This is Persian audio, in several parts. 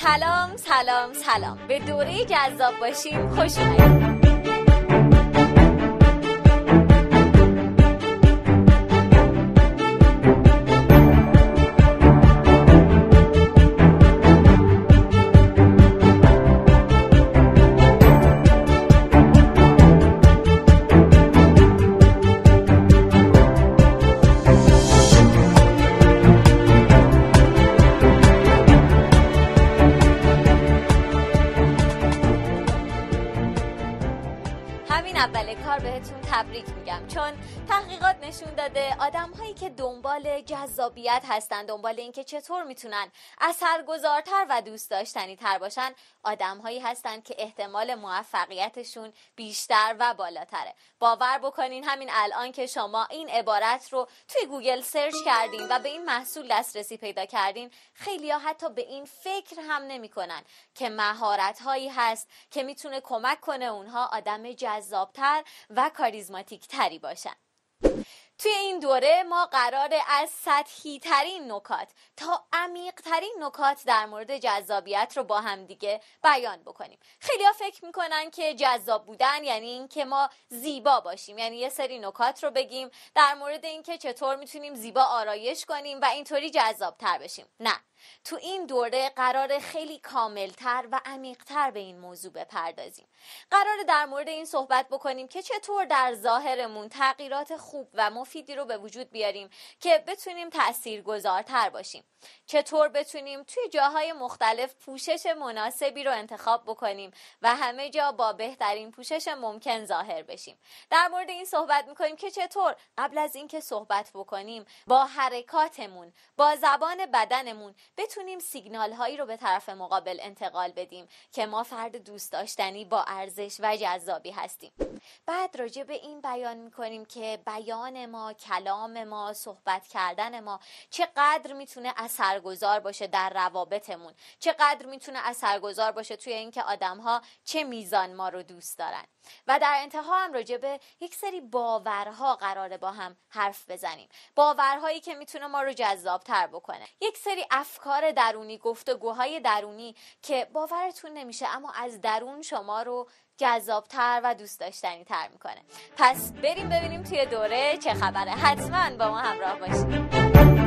سلام سلام سلام. به دوره جذاب باشیم. خوش اومدید. جذابیت هستن دنبال اینکه چطور می‌تونن اثرگذارتر و دوست داشتنی تر باشن. آدم هایی هستن که احتمال موفقیتشون بیشتر و بالاتره. باور بکنین همین الان که شما این عبارت رو توی گوگل سرچ کردین و به این محصول دسترسی پیدا کردین خیلی ها حتی به این فکر هم نمی‌کنن که مهارت هایی هست که می‌تونه کمک کنه اونها آدم جذابتر و کاریزماتیک تری باشن. توی این دوره ما قراره از سطحی ترین نکات تا عمیق ترین نکات در مورد جذابیت رو با هم دیگه بیان بکنیم. خیلی ها فکر می‌کنن که جذاب بودن یعنی اینکه ما زیبا باشیم. یعنی یه سری نکات رو بگیم در مورد اینکه چطور می‌تونیم زیبا آرایش کنیم و اینطوری جذاب تر بشیم. نه. تو این دوره قرار خیلی کاملتر و عمیقتر به این موضوع بپردازیم. قرار در مورد این صحبت بکنیم که چطور در ظاهرمون تغییرات خوب و مفیدی رو به وجود بیاریم که بتونیم تاثیرگذارتر باشیم. چطور بتونیم توی جاهای مختلف پوشش مناسبی رو انتخاب بکنیم و همه جا با بهترین پوشش ممکن ظاهر بشیم. در مورد این صحبت می‌کنیم که چطور قبل از اینکه صحبت بکنیم با حرکاتمون با زبان بدنمون بتونیم سیگنال هایی رو به طرف مقابل انتقال بدیم که ما فرد دوست داشتنی با ارزش و جذابی هستیم. بعد راجع به این بیان می‌کنیم که بیان ما کلام ما صحبت کردن ما چقدر می‌تونه اثرگذار باشه در روابطمون؟ چقدر می‌تونه اثرگذار باشه توی اینکه آدم ها چه میزان ما رو دوست دارن؟ و در انتها هم راجع به یک سری باورها قراره با هم حرف بزنیم. باورهایی که می‌تونه ما رو جذاب تر بکنه. یک سری افکار درونی گفتگوهای درونی که باورتون نمیشه اما از درون شما رو جذابتر و دوست داشتنی تر می‌کنه. پس بریم ببینیم توی دوره چه خبره. حتما با ما همراه باشید.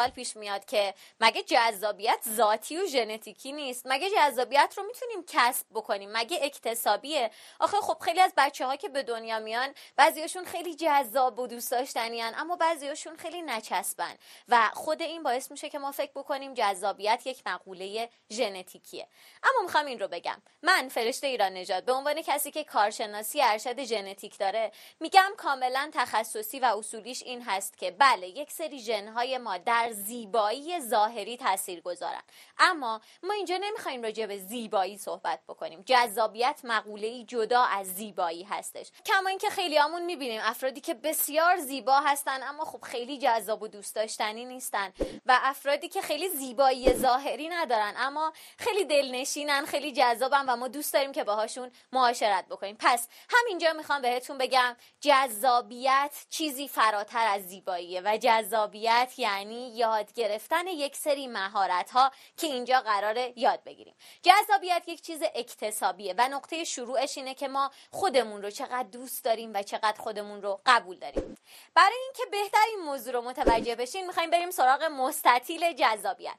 سوال پیش میاد که مگه جذابیت ذاتی و ژنتیکی نیست؟ مگه جذابیت رو می‌تونیم کسب بکنیم؟ مگه اکتسابیه؟ آخه خب خیلی از بچه ها که به دنیا میان بعضیاشون خیلی جذاب و دوست داشتنیان اما بعضیاشون خیلی نچسبن. و خود این باعث میشه که ما فکر بکنیم جذابیت یک مقوله ژنتیکیه. اما می‌خوام این رو بگم. من فرشته ایران نژاد به عنوان کسی که کارشناسی ارشد ژنتیک داره میگم کاملا تخصصی و اصولیش این هست که بله یک سری ژنهای ما در زیبایی ظاهری تاثیر گذارن اما ما اینجا نمی‌خوایم راجع به زیبایی صحبت بکنیم. جذابیت مقوله جدا از زیبایی هستش. کما اینکه خیلیامون می‌بینیم افرادی که بسیار زیبا هستن اما خب خیلی جذاب و دوست داشتنی نیستن. و افرادی که خیلی زیبایی ظاهری ندارن اما خیلی دلنشینن خیلی جذابن و ما دوست داریم که باهاشون معاشرت بکنیم. پس همینجا می‌خوام بهتون بگم جذابیت چیزی فراتر از زیباییه. و جذابیت یعنی یاد گرفتن یک سری مهارت ها که اینجا قراره یاد بگیریم. جذابیت یک چیز اکتسابیه و نقطه شروعش اینه که ما خودمون رو چقدر دوست داریم و چقدر خودمون رو قبول داریم. برای اینکه بهتر این موضوع رو متوجه بشین می‌خوایم بریم سراغ مستطیل جذابیت.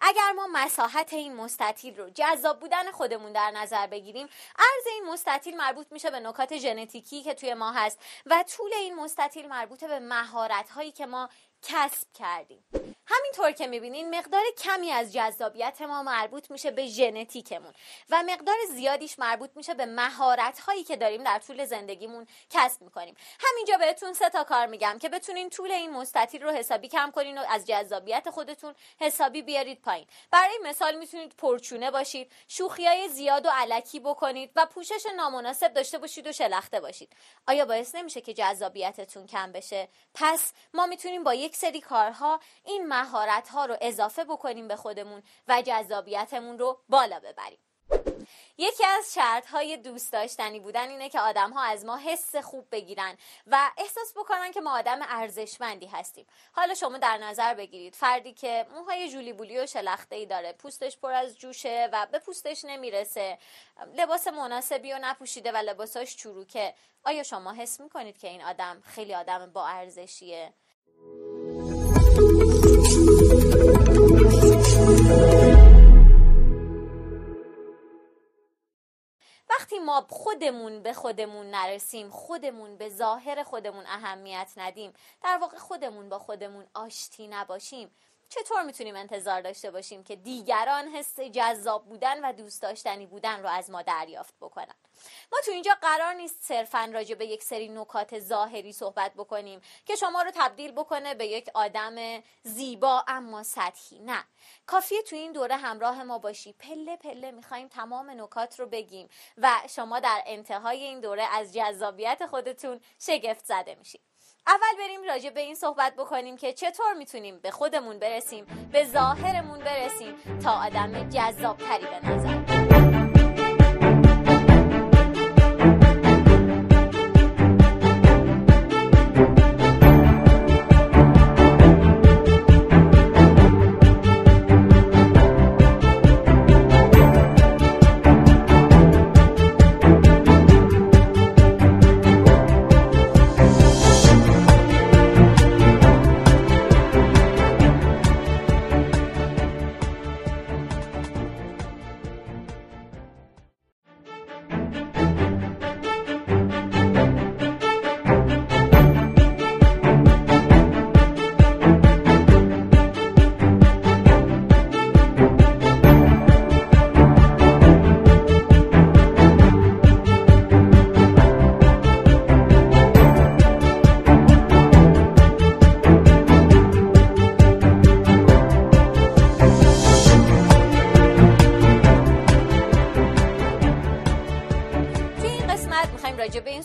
اگر ما مساحت این مستطیل رو جذاب بودن خودمون در نظر بگیریم عرض این مستطیل مربوط میشه به نکات ژنتیکی که توی ما هست و طول این مستطیل مربوط به مهارت هایی که ما کسب کردیم. همینطور که می‌بینین مقدار کمی از جذابیت ما مربوط میشه به ژنتیکمون و مقدار زیادیش مربوط میشه به مهارت هایی که داریم در طول زندگیمون کسب می‌کنیم. همینجا بهتون سه تا کار میگم که بتونین طول این مستطیل رو حسابی کم کنین و از جذابیت خودتون حسابی بیارید پایین. برای مثال می‌تونید پرچونه باشید شوخی های زیاد و علکی بکنید و پوشش نامناسب داشته باشید و شلخته باشید. آیا باعث نمیشه که جذابیتتون کم بشه؟ پس ما می‌تونیم با یک یک سری کارها این مهارت ها رو اضافه بکنیم به خودمون و جذابیتمون رو بالا ببریم. یکی از شرط های دوست داشتنی بودن اینه که آدم ها از ما حس خوب بگیرن و احساس بکنن که ما آدم ارزشمندی هستیم. حالا شما در نظر بگیرید. فردی که موهای جولی بولی و شلخته ای داره پوستش پر از جوشه و به پوستش نمی‌رسه لباس مناسبی و نپوشیده و لباساش چروکه آیا شما حس می‌کنید که این آدم خیلی آدم با ارزشیه؟ وقتی ما خودمون به خودمون نرسیم خودمون به ظاهر خودمون اهمیت ندیم در واقع خودمون با خودمون آشتی نباشیم. چطور می‌تونیم انتظار داشته باشیم که دیگران حس جذاب بودن و دوست داشتنی بودن رو از ما دریافت بکنن؟ ما تو اینجا قرار نیست صرفا راجع به یک سری نکات ظاهری صحبت بکنیم که شما رو تبدیل بکنه به یک آدم زیبا اما سطحی. نه. کافیه تو این دوره همراه ما باشی. پله پله می‌خوایم تمام نکات رو بگیم و شما در انتهای این دوره از جذابیت خودتون شگفت زده میشید. اول بریم راجع به این صحبت بکنیم که چطور می‌تونیم به خودمون برسیم به ظاهرمون برسیم تا آدم جذابتری به نظر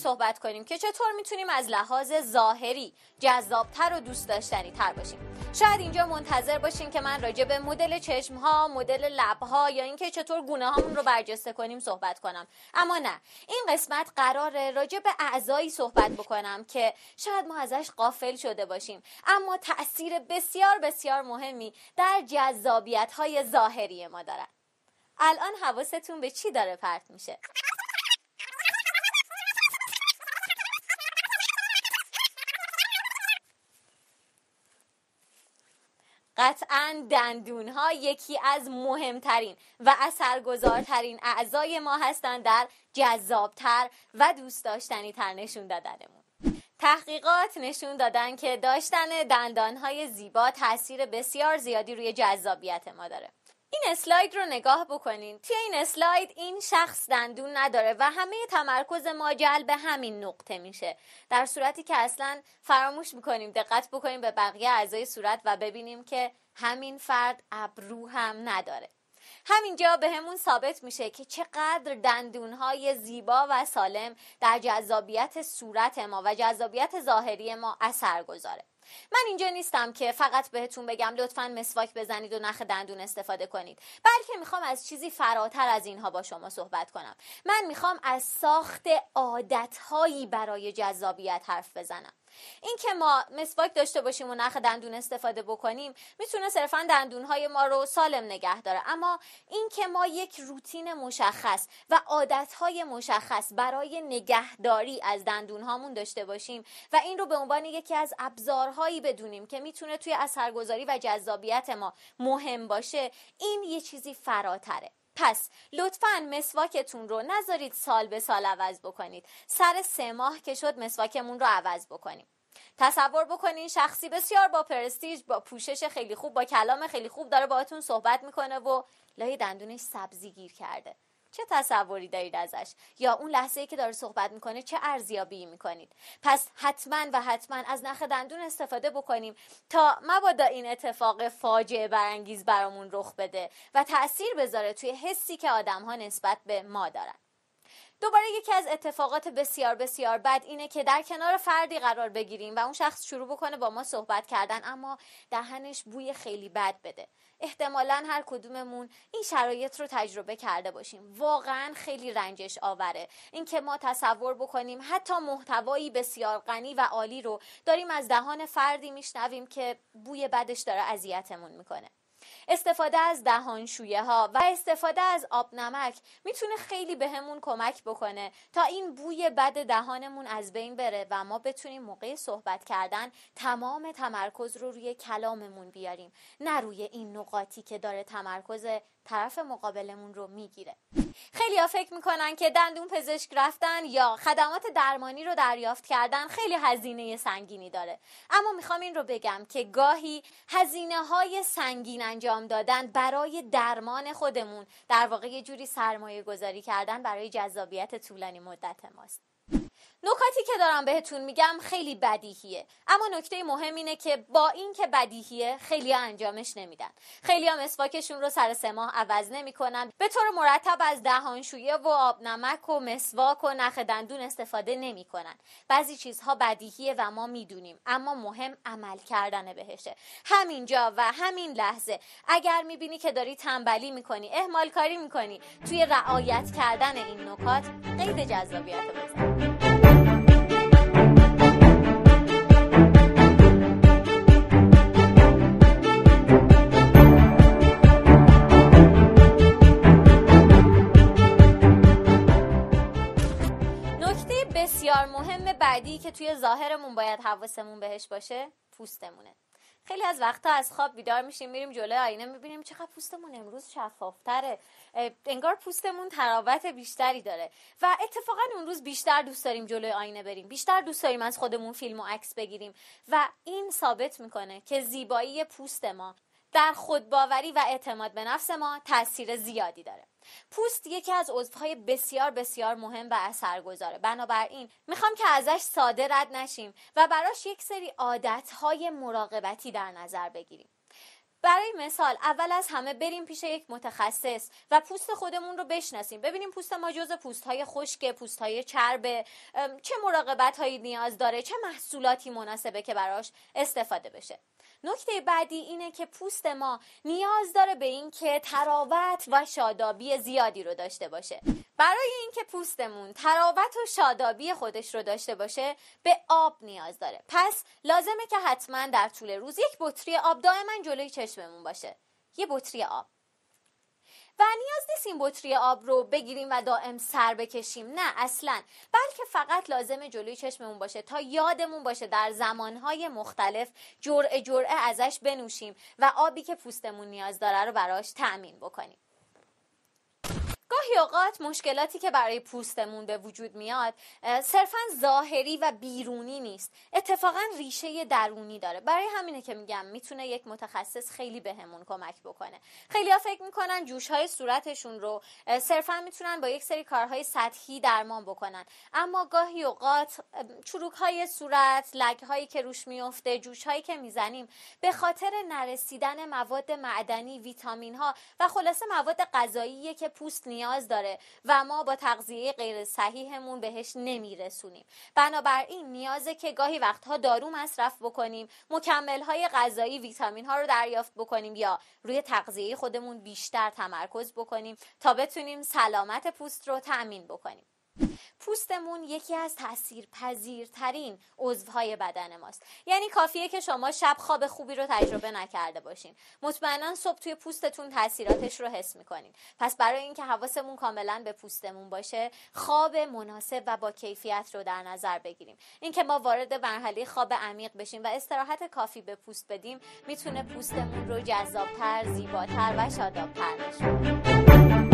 صحبت کنیم که چطور می‌تونیم از لحاظ ظاهری جذابتر و دوست داشتنی تر باشیم. شاید اینجا منتظر باشین که من راجع به مدل چشم ها مدل لب ها یا اینکه چطور گونه هامون رو برجسته کنیم صحبت کنم. اما نه این قسمت قراره راجع به اعضایی صحبت بکنم که شاید ما ازش قافل شده باشیم. اما تاثیر بسیار بسیار مهمی در جذابیت های ظاهری ما دارن الان حواستون به چی داره پرت میشه؟ قطعا دندون ها یکی از مهمترین و اثرگذارترین اعضای ما هستند در جذابتر و دوست داشتنی تر نشون دادنمون. تحقیقات نشون دادن که داشتن دندان های زیبا تاثیر بسیار زیادی روی جذابیت ما داره. این اسلاید رو نگاه بکنین. توی این اسلاید این شخص دندون نداره و همه تمرکز ما جلب همین نقطه میشه. در صورتی که اصلا فراموش می‌کنیم دقت بکنیم به بقیه اعضای صورت و ببینیم که همین فرد ابرو هم نداره. همینجا به همون ثابت میشه که چقدر دندونهای زیبا و سالم در جذابیت صورت ما و جذابیت ظاهری ما اثر گذاره من اینجا نیستم که فقط بهتون بگم لطفا مسواک بزنید و نخ دندون استفاده کنید. بلکه می‌خوام از چیزی فراتر از اینها با شما صحبت کنم. من می‌خوام از ساخت عادتهایی برای جذابیت حرف بزنم. این که ما مسواک داشته باشیم و نخ دندون استفاده بکنیم می‌تونه صرفا دندونهای ما رو سالم نگه داره. اما این که ما یک روتین مشخص و عادتهای مشخص برای نگهداری از دندونهامون داشته باشیم و این رو به عنوان یکی از ابزارهایی بدونیم که می‌تونه توی اثرگذاری و جذابیت ما مهم باشه این یه چیزی فراتره. پس لطفا مسواکتون رو نذارید سال به سال عوض بکنید. سر سه ماه که شد مسواکمون رو عوض بکنیم. تصور بکنین شخصی بسیار با پرستیج با پوشش خیلی خوب با کلام خیلی خوب داره باهاتون صحبت می‌کنه و لای دندونش سبزی گیر کرده. چه تصوری دارید ازش؟ یا اون لحظه ای که داره صحبت می‌کنه چه ارزیابی می‌کنید؟ پس حتما و حتما از نخ دندون استفاده بکنیم تا مبادا این اتفاق فاجعه برانگیز برامون رخ بده و تاثیر بذاره توی حسی که آدم ها نسبت به ما دارن. دوباره یکی از اتفاقات بسیار بسیار بد اینه که در کنار فردی قرار بگیریم و اون شخص شروع بکنه با ما صحبت کردن اما دهنش بوی خیلی بد بده. احتمالا هر کدوممون این شرایط رو تجربه کرده باشیم. واقعا خیلی رنجش آوره. اینکه ما تصور بکنیم حتی محتوایی بسیار غنی و عالی رو داریم از دهان فردی میشنویم که بوی بدش داره اذیتمون می‌کنه. استفاده از دهانشویه ها و استفاده از آب نمک می‌تونه خیلی بهمون کمک بکنه تا این بوی بد دهانمون از بین بره و ما بتونیم موقع صحبت کردن تمام تمرکز رو روی کلاممون بیاریم. نه روی این نقاطی که داره تمرکز طرف مقابلمون رو می‌گیره. خیلی ها فکر می‌کنن که دندون پزشک رفتن یا خدمات درمانی رو دریافت کردن خیلی هزینه سنگینی داره. اما می‌خوام این رو بگم که گاهی هزینه های سنگین انجام دادن برای درمان خودمون در واقع یه جوری سرمایه گذاری کردن برای جذابیت طولانی مدت ماست. نکاتی که دارم بهتون میگم خیلی بدیهیه. اما نکته مهم اینه که با این که بدیهیه خیلی انجامش نمیدن. خیلی هم مسواکشون رو سر سه ماه عوض نمی‌کنن. به طور مرتب از دهانشویه و آب نمک و مسواک و نخ دندون استفاده نمی‌کنن. بعضی چیزها بدیهیه و ما می‌دونیم. اما مهم عمل کردن بهشه. همینجا و همین لحظه. اگر می‌بینی که داری تنبلی می‌کنی اهمال کاری می‌کنی توی رعایت کردن این نکات قید جذابیت بزن. بعدی که توی ظاهرمون باید حواسمون بهش باشه پوستمونه. خیلی از وقتا از خواب بیدار میشیم میریم جلوی آینه می‌بینیم چقدر پوستمون امروز شفافتره. انگار پوستمون تراوت بیشتری داره. و اتفاقا اون روز بیشتر دوست داریم جلوی آینه بریم. بیشتر دوست داریم از خودمون فیلم و عکس بگیریم. و این ثابت می‌کنه که زیبایی پوست ما در خودباوری و اعتماد به نفس ما تاثیر زیادی داره. پوست یکی از عضوهای بسیار بسیار مهم و اثرگذاره. بنابراین می‌خوام که ازش ساده رد نشیم و براش یک سری عادتهای مراقبتی در نظر بگیریم. برای مثال اول از همه بریم پیش یک متخصص و پوست خودمون رو بشناسیم. ببینیم پوست ما جز پوست های خشک پوست های چربه چه مراقبت هایی نیاز داره چه محصولاتی مناسبه که براش استفاده بشه. نکته بعدی اینه که پوست ما نیاز داره به این که تراوت و شادابی زیادی رو داشته باشه. برای اینکه پوستمون تراوت و شادابی خودش رو داشته باشه به آب نیاز داره. پس لازمه که حتما در طول روز یک بطری آب دائما جلوی چشممون باشه. یه بطری آب. و نیاز نیست این بطری آب رو بگیریم و دائم سر بکشیم. نه اصلا. بلکه فقط لازم جلوی چشممون باشه تا یادمون باشه در زمانهای مختلف جرعه جرعه ازش بنوشیم و آبی که پوستمون نیاز داره رو براش تأمین بکنیم. گاهی اوقات مشکلاتی که برای پوستمون به وجود میاد صرفا ظاهری و بیرونی نیست. اتفاقا ریشه درونی داره. برای همینه که میگم می‌تونه یک متخصص خیلی بهمون کمک بکنه. خیلی ها فکر می‌کنن جوش های صورتشون رو صرفا می‌تونن با یک سری کارهای سطحی درمان بکنن. اما گاهی اوقات چروک های صورت لگ هایی که روش میفته جوش هایی که می‌زنیم به خاطر نرسیدن مواد معدنی ویتامین ها و خلاصه مواد غذایی که پوست نیاز داره و ما با تغذیه غیر صحیحمون بهش نمیرسونیم. بنابراین نیازه که گاهی وقتها دارو مصرف بکنیم مکمل های غذایی ویتامین ها رو دریافت بکنیم یا روی تغذیه خودمون بیشتر تمرکز بکنیم تا بتونیم سلامت پوست رو تأمین بکنیم. پوستمون یکی از تأثیر پذیرترین عضوهای بدن ماست. یعنی کافیه که شما شب خواب خوبی رو تجربه نکرده باشین. مطمئنا صبح توی پوستتون تاثیراتش رو حس می‌کنین. پس برای اینکه حواسمون کاملا به پوستمون باشه خواب مناسب و با کیفیت رو در نظر بگیریم. اینکه ما وارد مرحله خواب عمیق بشیم و استراحت کافی به پوست بدیم می‌تونه پوستمون رو جذابتر زیباتر و شادابتر بشه.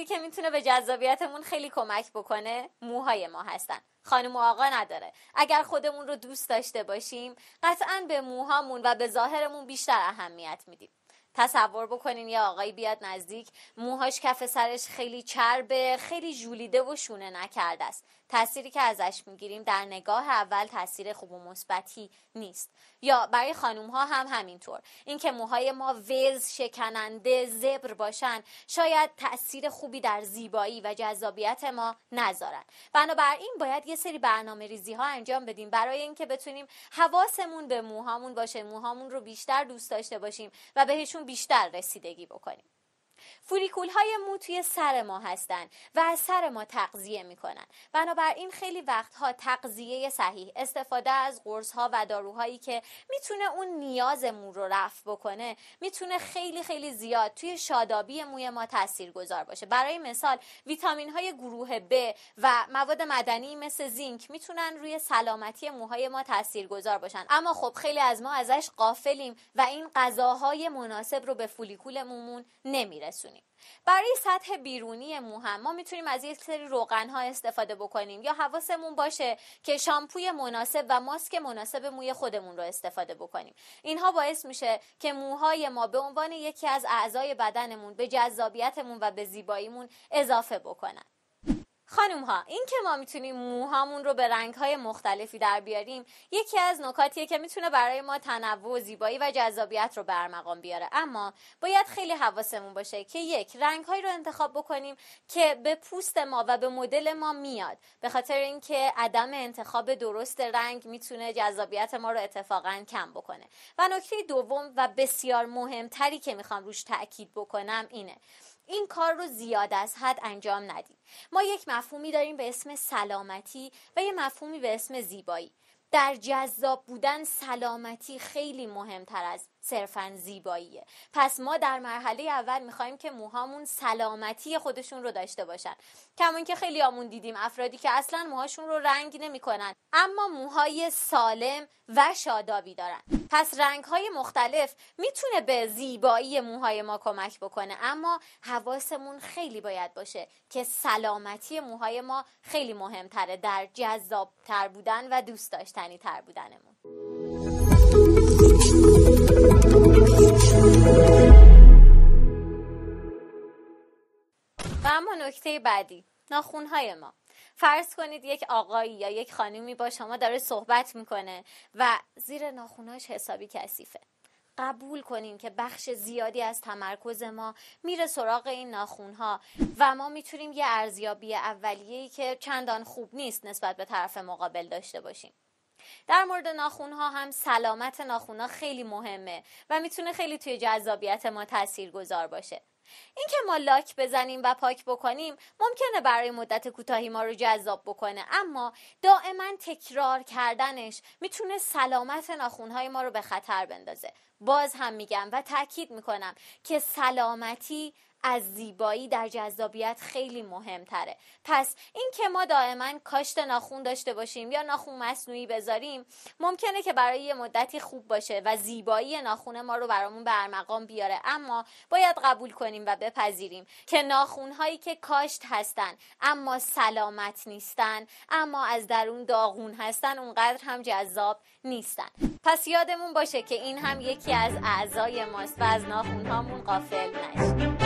بعدی که می‌تونه به جذابیتمون خیلی کمک بکنه؟ موهای ما هستن. خانم و آقا نداره. اگر خودمون رو دوست داشته باشیم قطعا به موهامون و به ظاهرمون بیشتر اهمیت میدیم. تصور بکنین یه آقایی بیاد نزدیک موهاش کف سرش خیلی چربه خیلی ژولیده و شونه نکرده است. تأثیری که ازش می‌گیریم در نگاه اول تاثیر خوب و مثبتی نیست. یا برای خانوم ها هم همینطور. اینکه موهای ما وز شکننده زبر باشن شاید تاثیر خوبی در زیبایی و جذابیت ما نذارن. بنابراین باید یه سری برنامه ریزی ها انجام بدیم برای اینکه بتونیم حواسمون به موهامون باشه موهامون رو بیشتر دوست داشته باشیم و بهشون بیشتر رسیدگی بکنیم. فولیکول های مو توی سر ما هستن و از سر ما تغذیه می‌کنن. بنابراین خیلی وقتها تغذیه صحیح استفاده از قرص ها و داروهایی که می‌تونه اون نیاز مو رو رفع بکنه می‌تونه خیلی خیلی زیاد توی شادابی موی ما تاثیر گذار باشه. برای مثال ویتامین های گروه B و مواد مدنی مثل زینک می‌تونن روی سلامتی موهای ما تاثیر گذار باشن. اما خب خیلی از ما ازش قافلیم و این غذاهای مناسب رو به فولیکول مومون نمیرسونیم. برای سطح بیرونی مو هم ما می‌تونیم از یک سری روغن ها استفاده بکنیم یا حواسمون باشه که شامپوی مناسب و ماسک مناسب موی خودمون رو استفاده بکنیم. اینها باعث میشه که موهای ما به عنوان یکی از اعضای بدنمون به جذابیتمون و به زیباییمون اضافه بکنن. خانم ها این که ما می‌تونیم موهامون رو به رنگ های مختلفی در بیاریم یکی از نکاتیه که می‌تونه برای ما تنوع زیبایی و جذابیت رو برمقام بیاره. اما باید خیلی حواسمون باشه که یک رنگ رو انتخاب بکنیم که به پوست ما و به مدل ما میاد. به خاطر اینکه عدم انتخاب درست رنگ می‌تونه جذابیت ما رو اتفاقا کم بکنه. و نکته دوم و بسیار مهمتری که می‌خوام روش تاکید بکنم اینه. این کار رو زیاد از حد انجام ندیم. ما یک مفهومی داریم به اسم سلامتی و یه مفهومی به اسم زیبایی. در جذاب بودن سلامتی خیلی مهمتر از صرفا زیباییه. پس ما در مرحله اول می‌خوایم که موهامون سلامتی خودشون رو داشته باشن. کمون که خیلی آمون دیدیم افرادی که اصلا موهاشون رو رنگ نمی‌کنن. اما موهای سالم و شادابی دارن. پس رنگ های مختلف می‌تونه به زیبایی موهای ما کمک بکنه. اما حواسمون خیلی باید باشه که سلامتی موهای ما خیلی مهمتره در جذاب تر بودن و دوست داشتنی تر بودنمون. اما نکته بعدی ناخونهای ما. فرض کنید یک آقایی یا یک خانومی با شما داره صحبت می‌کنه و زیر ناخونهاش حسابی کثیفه. قبول کنیم که بخش زیادی از تمرکز ما میره سراغ این ناخونها و ما می‌تونیم یه ارزیابی اولیه‌ای که چندان خوب نیست نسبت به طرف مقابل داشته باشیم. در مورد ناخون ها هم سلامت ناخون ها خیلی مهمه و می‌تونه خیلی توی جذابیت ما تأثیر گذار باشه. اینکه ما لاک بزنیم و پاک بکنیم ممکنه برای مدت کوتاهی ما رو جذاب بکنه. اما دائما تکرار کردنش می‌تونه سلامت ناخونهای ما رو به خطر بندازه. باز هم میگم و تاکید می‌کنم که سلامتی از زیبایی در جذابیت خیلی مهمتره. پس این که ما دائما کاشت ناخون داشته باشیم یا ناخون مصنوعی بذاریم ممکنه که برای یه مدتی خوب باشه و زیبایی ناخون ما رو برامون به ارمغان بیاره. اما باید قبول کنیم و بپذیریم که ناخون هایی که کاشت هستن اما سلامت نیستن اما از درون داغون هستن اونقدر هم جذاب نیستن. پس یادمون باشه که این هم یکی از اعضای ماست و از ناخون هامون قافل نشیم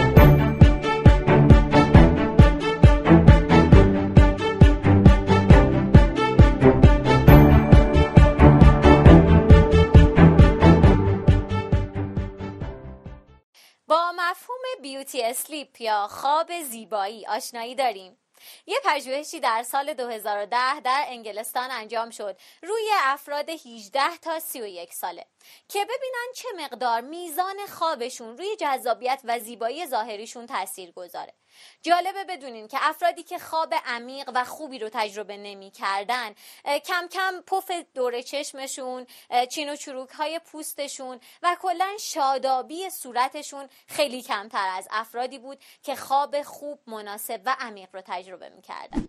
با مفهوم بیوتی اسلیپ یا خواب زیبایی آشنایی داریم. یه پژوهشی در سال 2010 در انگلستان انجام شد. روی افراد 18 تا 31 ساله. که ببینن چه مقدار میزان خوابشون روی جذابیت و زیبایی ظاهریشون تاثیر گذاره جالبه بدونین که افرادی که خواب عمیق و خوبی رو تجربه نمی کردن کم کم پف دور چشمشون چین و چروک های پوستشون و کلا شادابی صورتشون خیلی کمتر از افرادی بود که خواب خوب مناسب و عمیق رو تجربه می کردن.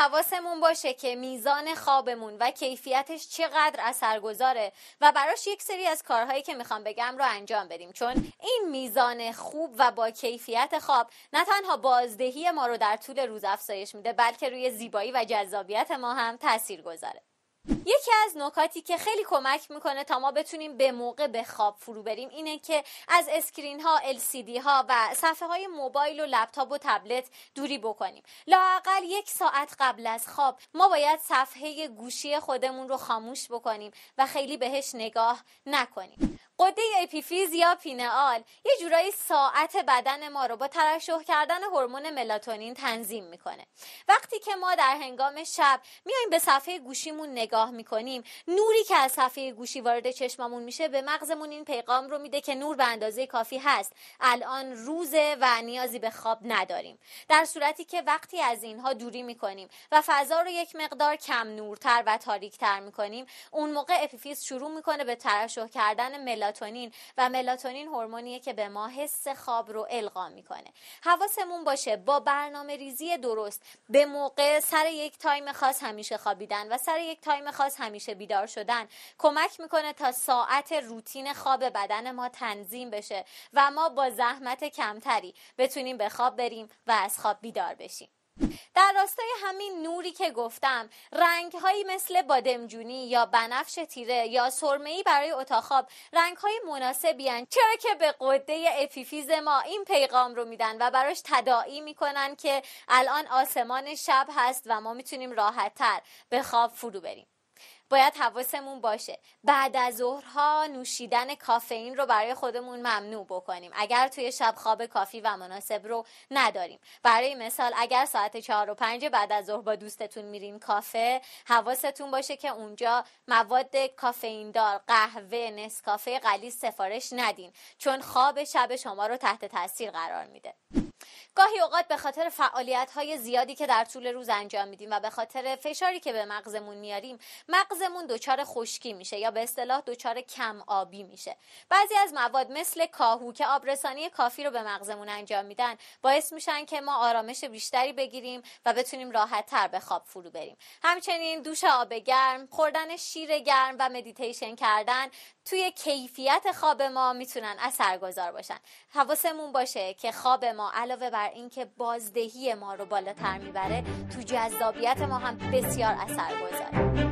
حواسمون باشه که میزان خوابمون و کیفیتش چقدر اثرگذاره و براش یک سری از کارهایی که می‌خوام بگم رو انجام بدیم. چون این میزان خوب و با کیفیت خواب نه تنها بازدهی ما رو در طول روز افزایش میده بلکه روی زیبایی و جذابیت ما هم تاثیر گذاره یکی از نکاتی که خیلی کمک می‌کنه تا ما بتونیم به موقع به خواب فرو بریم اینه که از screen ها LCD ها و صفحه های موبایل و لپتاپ و تبلت دوری بکنیم. لاقل یک ساعت قبل از خواب ما باید صفحه گوشی خودمون رو خاموش بکنیم و خیلی بهش نگاه نکنیم. غده اپیفیز یا پینئال یه جورایی ساعت بدن ما رو با ترشح کردن هورمون ملاتونین تنظیم می‌کنه. وقتی که ما در هنگام شب میایم به صفحه گوشیمون نگاه می‌کنیم نوری که از صفحه گوشی وارد چشممون میشه به مغزمون این پیغام رو میده که نور به اندازه کافی هست. الان روزه و نیازی به خواب نداریم. در صورتی که وقتی از اینها دوری می‌کنیم و فضا رو یک مقدار کم نورتر و تاریکتر می‌کنیم اون موقع اپیفیز شروع می‌کنه به ترشح کردن ملاتونین ملاتونین و ملاتونین هورمونیه که به ما حس خواب رو القا می‌کنه. حواسمون باشه با برنامه ریزی درست به موقع سر یک time خاص همیشه خوابیدن و سر یک time خاص همیشه بیدار شدن کمک می‌کنه تا ساعت روتین خواب بدن ما تنظیم بشه و ما با زحمت کمتری بتونیم به خواب بریم و از خواب بیدار بشیم. در راستای همین نوری که گفتم رنگ هایی مثل بادمجونی یا بنفش تیره یا سرمه‌ای برای اتاق خواب رنگ های مناسبی هن. چرا که به قده اپیفیز ما این پیغام رو میدن و براش تداعی می‌کنن که الان آسمان شب هست و ما می‌تونیم راحت تر به خواب فرو بریم باید حواسمون باشه. بعد از ظهرها نوشیدن کافئین رو برای خودمون ممنوع بکنیم. اگر توی شب خواب کافی و مناسب رو نداریم. برای مثال اگر ساعت چهار و پنج بعد از ظهر با دوستتون میرین کافه حواستون باشه که اونجا مواد کافئین دار قهوه نسکافه غلیظ سفارش ندین. چون خواب شب شما رو تحت تاثیر قرار میده. گاهی اوقات به خاطر فعالیت های زیادی که در طول روز انجام میدیم و به خاطر فشاری که به مغزمون میاریم مغزمون دچار خشکی میشه یا به اصطلاح دچار کم آبی میشه. بعضی از مواد مثل کاهو که آبرسانی کافی رو به مغزمون انجام میدن باعث میشن که ما آرامش بیشتری بگیریم و بتونیم راحت تر به خواب فرو بریم. همچنین دوش آب گرم خوردن شیر گرم و مدیتیشن کردن توی کیفیت خواب ما می‌تونن اثرگذار باشن. حواسمون باشه که خواب ما علاوه بر اینکه بازدهی ما رو بالاتر می‌بره تو جذابیت ما هم بسیار اثرگذاره شوخی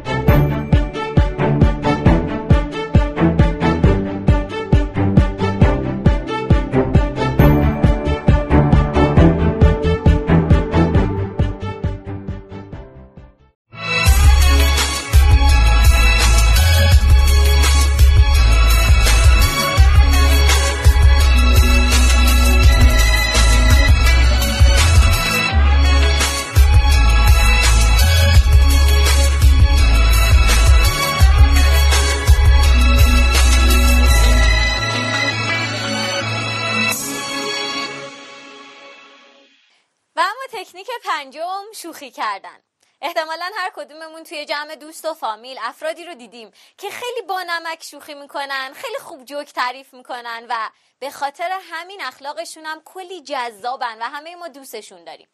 کدوممون توی جمع دوست و فامیل افرادی رو دیدیم که خیلی با نمک شوخی می‌کنن خیلی خوب جوک تعریف می‌کنن و به خاطر همین اخلاقشون هم کلی جذابن و همه ما دوستشون داریم.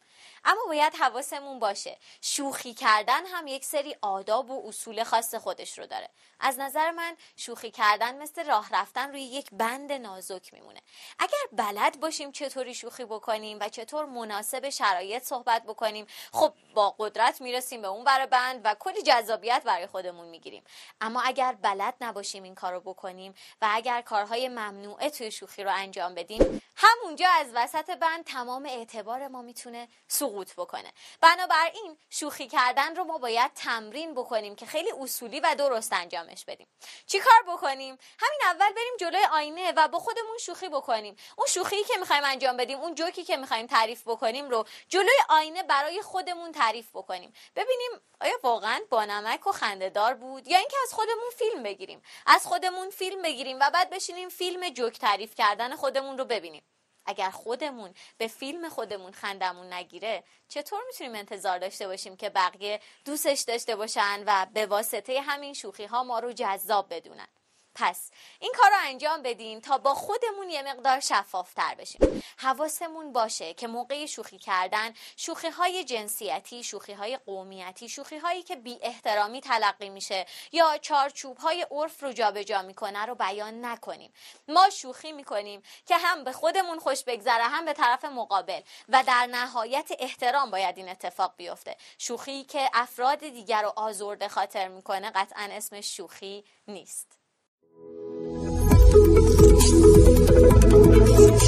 اما باید حواسمون باشه. شوخی کردن هم یک سری آداب و اصول خاص خودش رو داره. از نظر من شوخی کردن مثل راه رفتن روی یک بند نازک میمونه. اگر بلد باشیم چطوری شوخی بکنیم و چطور مناسب شرایط صحبت بکنیم خب با قدرت می‌رسیم به اون بر بند و کلی جذابیت برای خودمون می‌گیریم. اما اگر بلد نباشیم این کارو بکنیم و اگر کارهای ممنوعه توی شوخی رو انجام بدیم همونجا از وسط بند تمام اعتبار ما می‌تونه سقوط بکنه. بنابراین شوخی کردن رو ما باید تمرین بکنیم که خیلی اصولی و درست انجامش بدیم. چی کار بکنیم؟ همین اول بریم جلوی آینه و با خودمون شوخی بکنیم. اون شوخی که می‌خوایم انجام بدیم اون جوکی که می‌خوایم تعریف بکنیم رو جلوی آینه برای خودمون تعریف بکنیم. ببینیم آیا واقعا با نمک و خندهدار بود یا اینکه از خودمون فیلم بگیریم. از خودمون فیلم بگیریم و بعد بشینیم فیلم جوک تعریف کردن خودمون رو ببینیم. اگر خودمون به فیلم خودمون خندمون نگیره چطور می‌تونیم انتظار داشته باشیم که بقیه دوستش داشته باشن و به واسطه همین شوخی ها ما رو جذاب بدونن؟ پس این کار رو انجام بدیم تا با خودمون یه مقدار شفافتر بشیم. حواسمون باشه که موقع شوخی کردن شوخی های جنسیتی شوخی های قومیتی شوخی هایی که بی احترامی تلقی میشه یا چارچوب های عرف رو جابجا می‌کنه رو بیان نکنیم. ما شوخی می‌کنیم که هم به خودمون خوش بگذره هم به طرف مقابل و در نهایت احترام باید این اتفاق بیفته. شوخی که افراد دیگر رو آزرده خاطر می‌کنه قطعا اسمش شوخی نیست.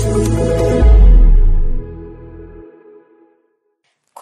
Thank you.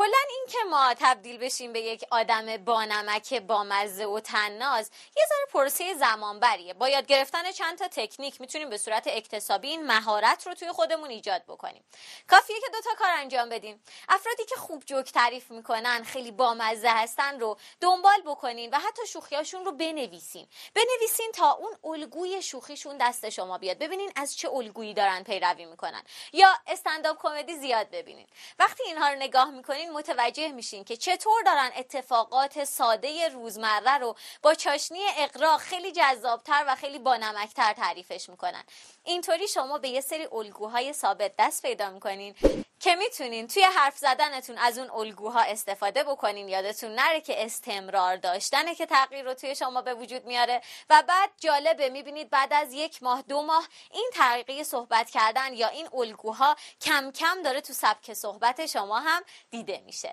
کلا این که ما تبدیل بشیم به یک آدم بانمک بامزه و تناز یه ذره پروسه زمان بریه با یاد گرفتن چند تا تکنیک می‌تونیم به صورت اکتسابی این مهارت رو توی خودمون ایجاد بکنیم. کافیه که دوتا کار انجام بدیم. افرادی که خوب جوک تعریف می‌کنن خیلی بامزه هستن رو دنبال بکنین و حتی شوخیاشون رو بنویسین. بنویسین تا اون الگوی شوخیشون دست شما بیاد. ببینین از چه الگویی دارن پیروی می‌کنن. یا استنداپ کمدی زیاد ببینین. وقتی اینها رو نگاه می‌کنین متوجه میشین که چطور دارن اتفاقات ساده روزمره رو با چاشنی اقرا خیلی جذابتر و خیلی بانمکتر تعریفش می‌کنن. اینطوری شما به یه سری الگوهای ثابت دست پیدا می‌کنین که می‌تونین توی حرف زدنتون از اون الگوها استفاده بکنین. یادتون نره که استمرار داشتنه که تغییر رو توی شما به وجود میاره. و بعد جالبه می‌بینید بعد از یک ماه دو ماه این طریقه صحبت کردن یا این الگوها کم کم داره تو سبک صحبت شما هم دیده میشه.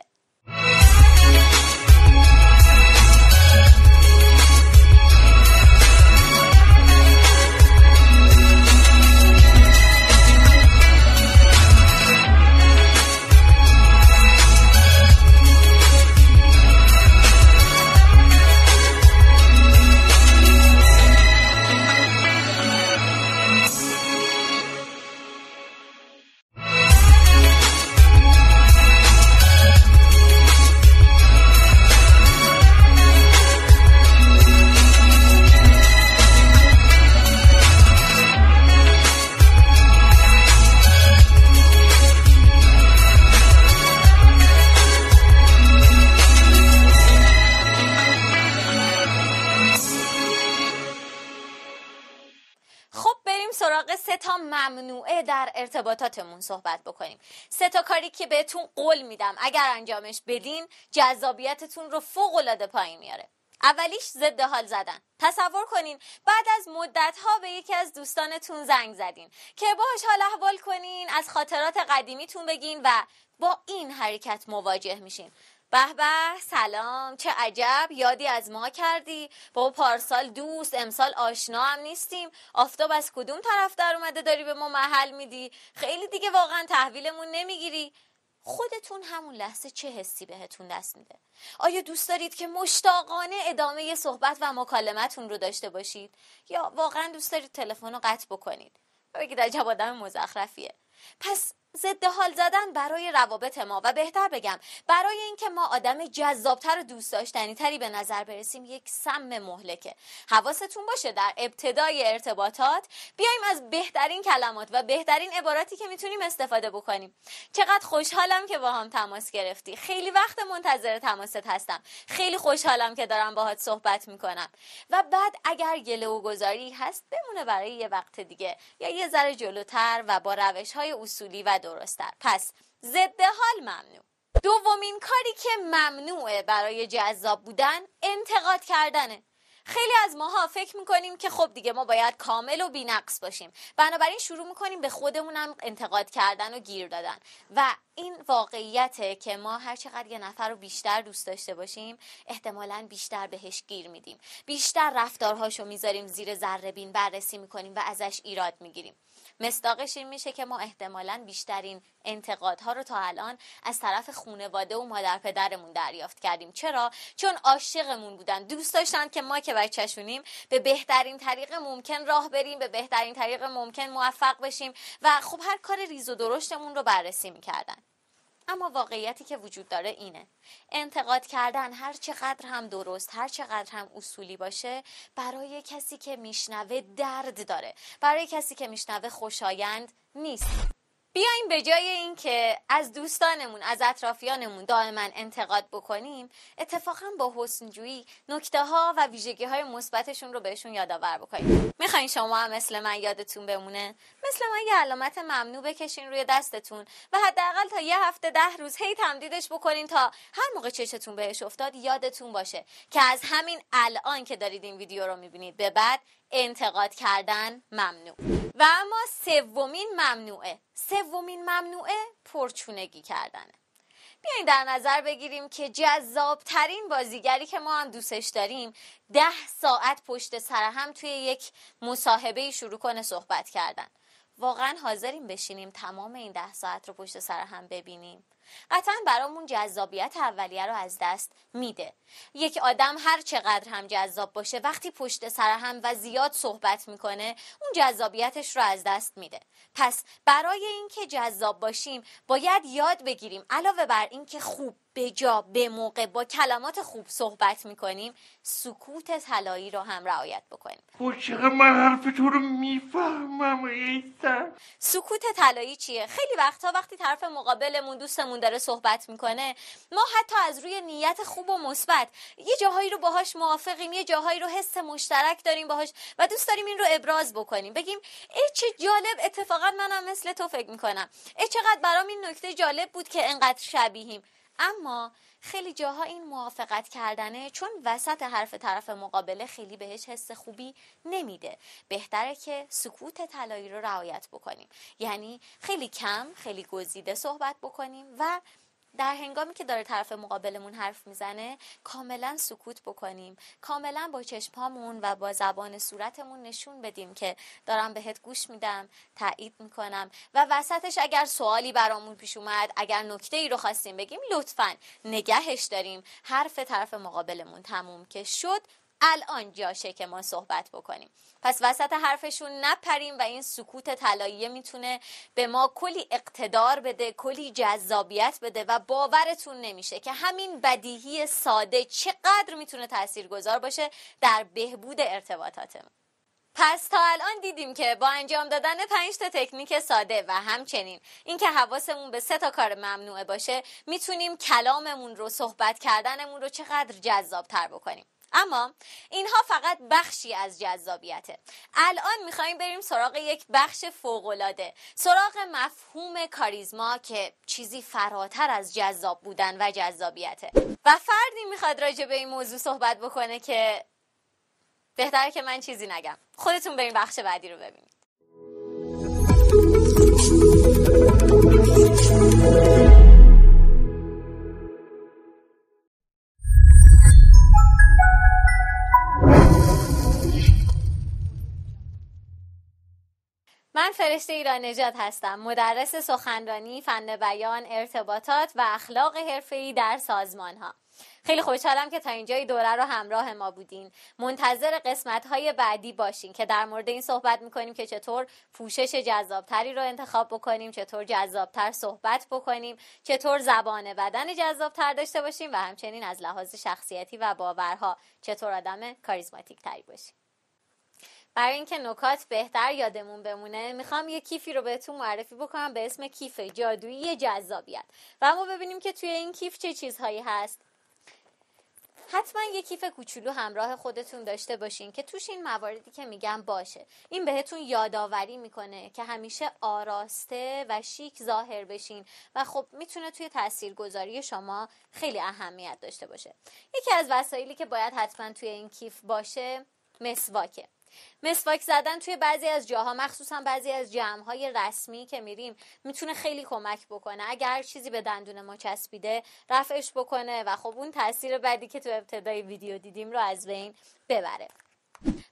ممنوعه در ارتباطاتمون صحبت بکنیم. سه تا کاری که بهتون قول میدم. اگر انجامش بدین جذابیتتون رو فوق العاده پایین میاره. اولیش ضد حال زدن. تصور کنین بعد از مدت ها به یکی از دوستانتون زنگ زدین که باش حال احوال کنین از خاطرات قدیمیتون بگین و با این حرکت مواجه میشین. به به سلام چه عجب یادی از ما کردی. با پارسال دوست امسال آشنا هم نیستیم. آفتاب از کدوم طرف در اومده داری به ما محل میدی؟ خیلی دیگه واقعا تحویلمون نمی‌گیری. خودتون همون لحظه چه حسی بهتون دست میده؟ آیا دوست دارید که مشتاقانه ادامه صحبت و مکالمتون رو داشته باشید؟ یا واقعا دوست دارید تلفن رو قطع بکنید؟ بگید عجب آدم مزخرفیه. پس ضد حال زدن برای روابط ما. و بهتر بگم برای اینکه ما آدم جذابتر و دوست داشتنی تری به نظر برسیم یک سم مهلکه. حواستون باشه در ابتدای ارتباطات بیایم از بهترین کلمات و بهترین عباراتی که می‌تونیم استفاده بکنیم. چقدر خوشحالم که با هم تماس گرفتی. خیلی وقت منتظر تماست هستم. خیلی خوشحالم که دارم باهات صحبت می‌کنم. و بعد اگر گله و گذاری هست بمونه برای یه وقت دیگه. یا یه ذره جلوتر و با روش های اصولی و درستتر. پس ضد حال ممنوع. دومین کاری که ممنوعه برای جذاب بودن انتقاد کردنه. خیلی از ماها فکر می‌کنیم که خب دیگه ما باید کامل و بینقص باشیم. بنابراین شروع می‌کنیم به خودمونم انتقاد کردن و گیر دادن. و این واقعیته که ما هر چقدر یه نفر رو بیشتر دوست داشته باشیم احتمالا بیشتر بهش گیر میدیم. بیشتر رفتارهاشو می‌ذاریم زیر ذره بین بررسی می‌کنیم و ازش ایراد می‌گیریم. مصداقش این میشه که ما احتمالا بیشترین انتقادها رو تا الان از طرف خونواده و مادر پدرمون دریافت کردیم. چرا؟ چون عاشقمون بودن. دوست داشتن که ما که بچهشونیم به بهترین طریق ممکن راه بریم به بهترین طریق ممکن موفق بشیم و خب هر کار ریز و درشتمون رو بررسی می‌کردن. اما واقعیتی که وجود داره اینه. انتقاد کردن هر چقدر هم درست هر چقدر هم اصولی باشه برای کسی که میشنوه درد داره. برای کسی که میشنوه خوشایند نیست. بیایم به جای اینکه از دوستانمون از اطرافیانمون دائما انتقاد بکنیم اتفاقا با حسنجویی نکته ها و ویژگی های مثبتشون رو بهشون یادآور بکنیم. می‌خواین شما هم مثل من یادتون بمونه؟ مثل من یه علامت ممنوع بکشین روی دستتون و حداقل تا یه هفته ده روز هی تمدیدش بکنین تا هر موقع چشتون بهش افتاد یادتون باشه که از همین الان که دارید این ویدیو رو می‌بینید. به بعد انتقاد کردن ممنوع. و اما سومین ممنوعه. سومین ممنوعه پرچونگی کردنه. بیاین در نظر بگیریم که جذاب ترین بازیگری که ما هم دوستش داریم ده ساعت پشت سر هم توی یک مصاحبه شروع کنه صحبت کردن. واقعا حاضریم بشینیم تمام این ده ساعت رو پشت سر هم ببینیم. قطعا برامون جذابیت اولیه رو از دست میده. یک آدم هر چقدر هم جذاب باشه وقتی پشت سر هم و زیاد صحبت می‌کنه اون جذابیتش رو از دست میده. پس برای اینکه جذاب باشیم باید یاد بگیریم علاوه بر اینکه خوب به جا به موقع با کلمات خوب صحبت می‌کنیم. سکوت طلایی رو هم رعایت بکنیم. چقدر من حرف تو رو می‌فهمم سکوت طلایی چیه؟ خیلی وقتها وقتی طرف مقابلمون دوستمون داره صحبت می‌کنه ما حتی از روی نیت خوب و مثبت یه جاهایی رو باهاش موافقیم یه جاهایی رو حس مشترک داریم باهاش و دوست داریم این رو ابراز بکنیم. بگیم ای چه جالب اتفاقا منم مثل تو فکر می‌کنم. ای چقدر برام این نکته جالب بود که انقدر شبیهیم. اما خیلی جاها این موافقت کردنه چون وسط حرف طرف مقابله خیلی بهش حس خوبی نمیده. بهتره که سکوت طلایی رو رعایت بکنیم. یعنی خیلی کم خیلی گزیده صحبت بکنیم و در هنگامی که داره طرف مقابلمون حرف می‌زنه کاملا سکوت بکنیم. کاملا با چشمامون و با زبان صورتمون نشون بدیم که دارم بهت گوش میدم تایید می‌کنم و وسطش اگر سوالی برامون پیش اومد اگر نکته ای رو خواستیم بگیم لطفا نگهش داریم. حرف طرف مقابلمون تموم که شد. الان جاشه که ما صحبت بکنیم. پس وسط حرفشون نپریم و این سکوت طلاییه می‌تونه به ما کلی اقتدار بده کلی جذابیت بده و باورتون نمیشه که همین بدیهی ساده چقدر می‌تونه تاثیرگذار باشه در بهبود ارتباطاتمون. پس تا الان دیدیم که با انجام دادن پنج تا تکنیک ساده و همچنین اینکه حواسمون به سه تا کار ممنوعه باشه می‌تونیم کلاممون رو صحبت کردنمون رو چقدر جذاب تر بکنیم. اما اینها فقط بخشی از جذابیته. الان می‌خوایم بریم سراغ یک بخش فوقالعاده. سراغ مفهوم کاریزما که چیزی فراتر از جذاب بودن و جذابیته. و فردی می‌خواد راجع به این موضوع صحبت بکنه که بهتره که من چیزی نگم. خودتون بریم بخش بعدی رو ببینید. فرشته ایران نجات هستم. مدرس سخنرانی فن بیان ارتباطات و اخلاق حرفه‌ای در سازمان ها خیلی خوشحالم که تا اینجای دوره رو همراه ما بودین. منتظر قسمت های بعدی باشین که در مورد این صحبت می‌کنیم که چطور پوشش جذابتری رو انتخاب بکنیم چطور جذابتر صحبت بکنیم چطور زبان بدن جذابتر داشته باشیم و همچنین از لحاظ شخصیتی و باورها چطور آدم کاریزماتیک تری باشیم. برای اینکه نکات بهتر یادمون بمونه می‌خوام یه کیفی رو بهتون معرفی بکنم به اسم کیف جادویی جذابیت. و اما ببینیم که توی این کیف چه چیزهایی هست. حتما یه کیف کوچولو همراه خودتون داشته باشین که توش این مواردی که میگم باشه. این بهتون یادآوری می‌کنه که همیشه آراسته و شیک ظاهر بشین و خب می‌تونه توی تاثیرگذاری شما خیلی اهمیت داشته باشه. یکی از وسایلی که باید حتما توی این کیف باشه مسواکه. مسواک زدن توی بعضی از جاها مخصوصا بعضی از جمعهای رسمی که میریم می‌تونه خیلی کمک بکنه. اگر چیزی به دندون ما چسبیده رفعش بکنه و خب اون تاثیر بعدی که تو ابتدای ویدیو دیدیم رو از بین ببره.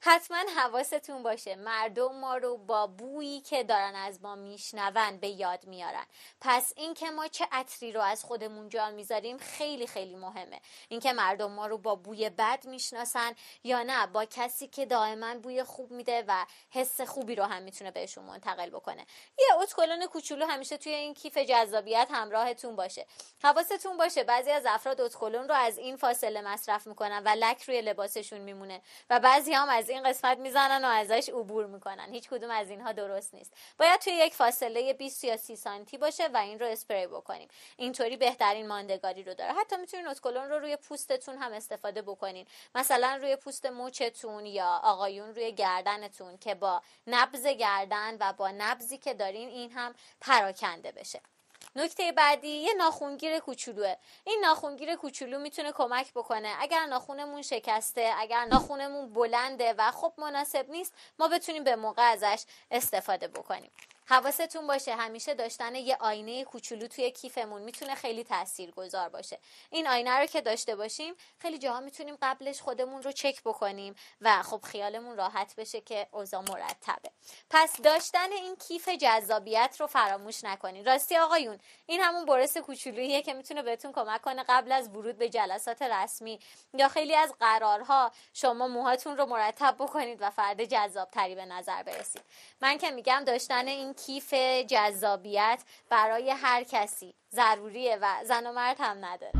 حتما حواستون باشه مردم ما رو با بویی که دارن از ما میشنون به یاد میارن. پس اینکه ما چه عطری رو از خودمون جا می‌ذاریم خیلی خیلی مهمه. اینکه مردم ما رو با بوی بد می‌شناسن یا نه با کسی که دائما بوی خوب میده و حس خوبی رو هم می‌تونه بهشون منتقل بکنه. یه اتکلون کوچولو همیشه توی این کیف جذابیت همراهتون باشه. حواستون باشه بعضی از افراد اتکلون رو از این فاصله مصرف می‌کنن و لک روی لباسشون میمونه و بعضی هم از این قسمت می‌زنن و ازش عبور می‌کنن. هیچ کدوم از اینها درست نیست. باید توی یک فاصله 20 یا 30 سانتی باشه و این رو اسپری بکنیم. اینطوری بهترین ماندگاری رو داره. حتی می‌تونین اتکلون رو روی پوستتون هم استفاده بکنین. مثلا روی پوست موچتون یا آقایون روی گردنتون که با نبز گردن و با نبزی که دارین این هم پراکنده بشه. نکته بعدی یه ناخونگیر کوچولوه. این ناخونگیر کوچولو می‌تونه کمک بکنه. اگر ناخونمون شکسته اگر ناخونمون بلنده و خب مناسب نیست ما بتونیم به موقع ازش استفاده بکنیم. حواستون باشه همیشه داشتن یه آینه کوچولو توی کیفمون می‌تونه خیلی تأثیر گذار باشه. این آینه رو که داشته باشیم خیلی جاها می‌تونیم قبلش خودمون رو چک بکنیم و خب خیالمون راحت بشه که اوضاع مرتبه. پس داشتن این کیف جذابیت رو فراموش نکنین. راستی آقایون این همون برس کوچولوییه که می‌تونه بهتون کمک کنه قبل از ورود به جلسات رسمی یا خیلی از قرارها شما موهاتون رو مرتب بکنید و فرد جذاب تری به نظر برسید. من که میگم داشتن این کیف جذابیت برای هر کسی. ضروریه و زن و مرد هم نداره.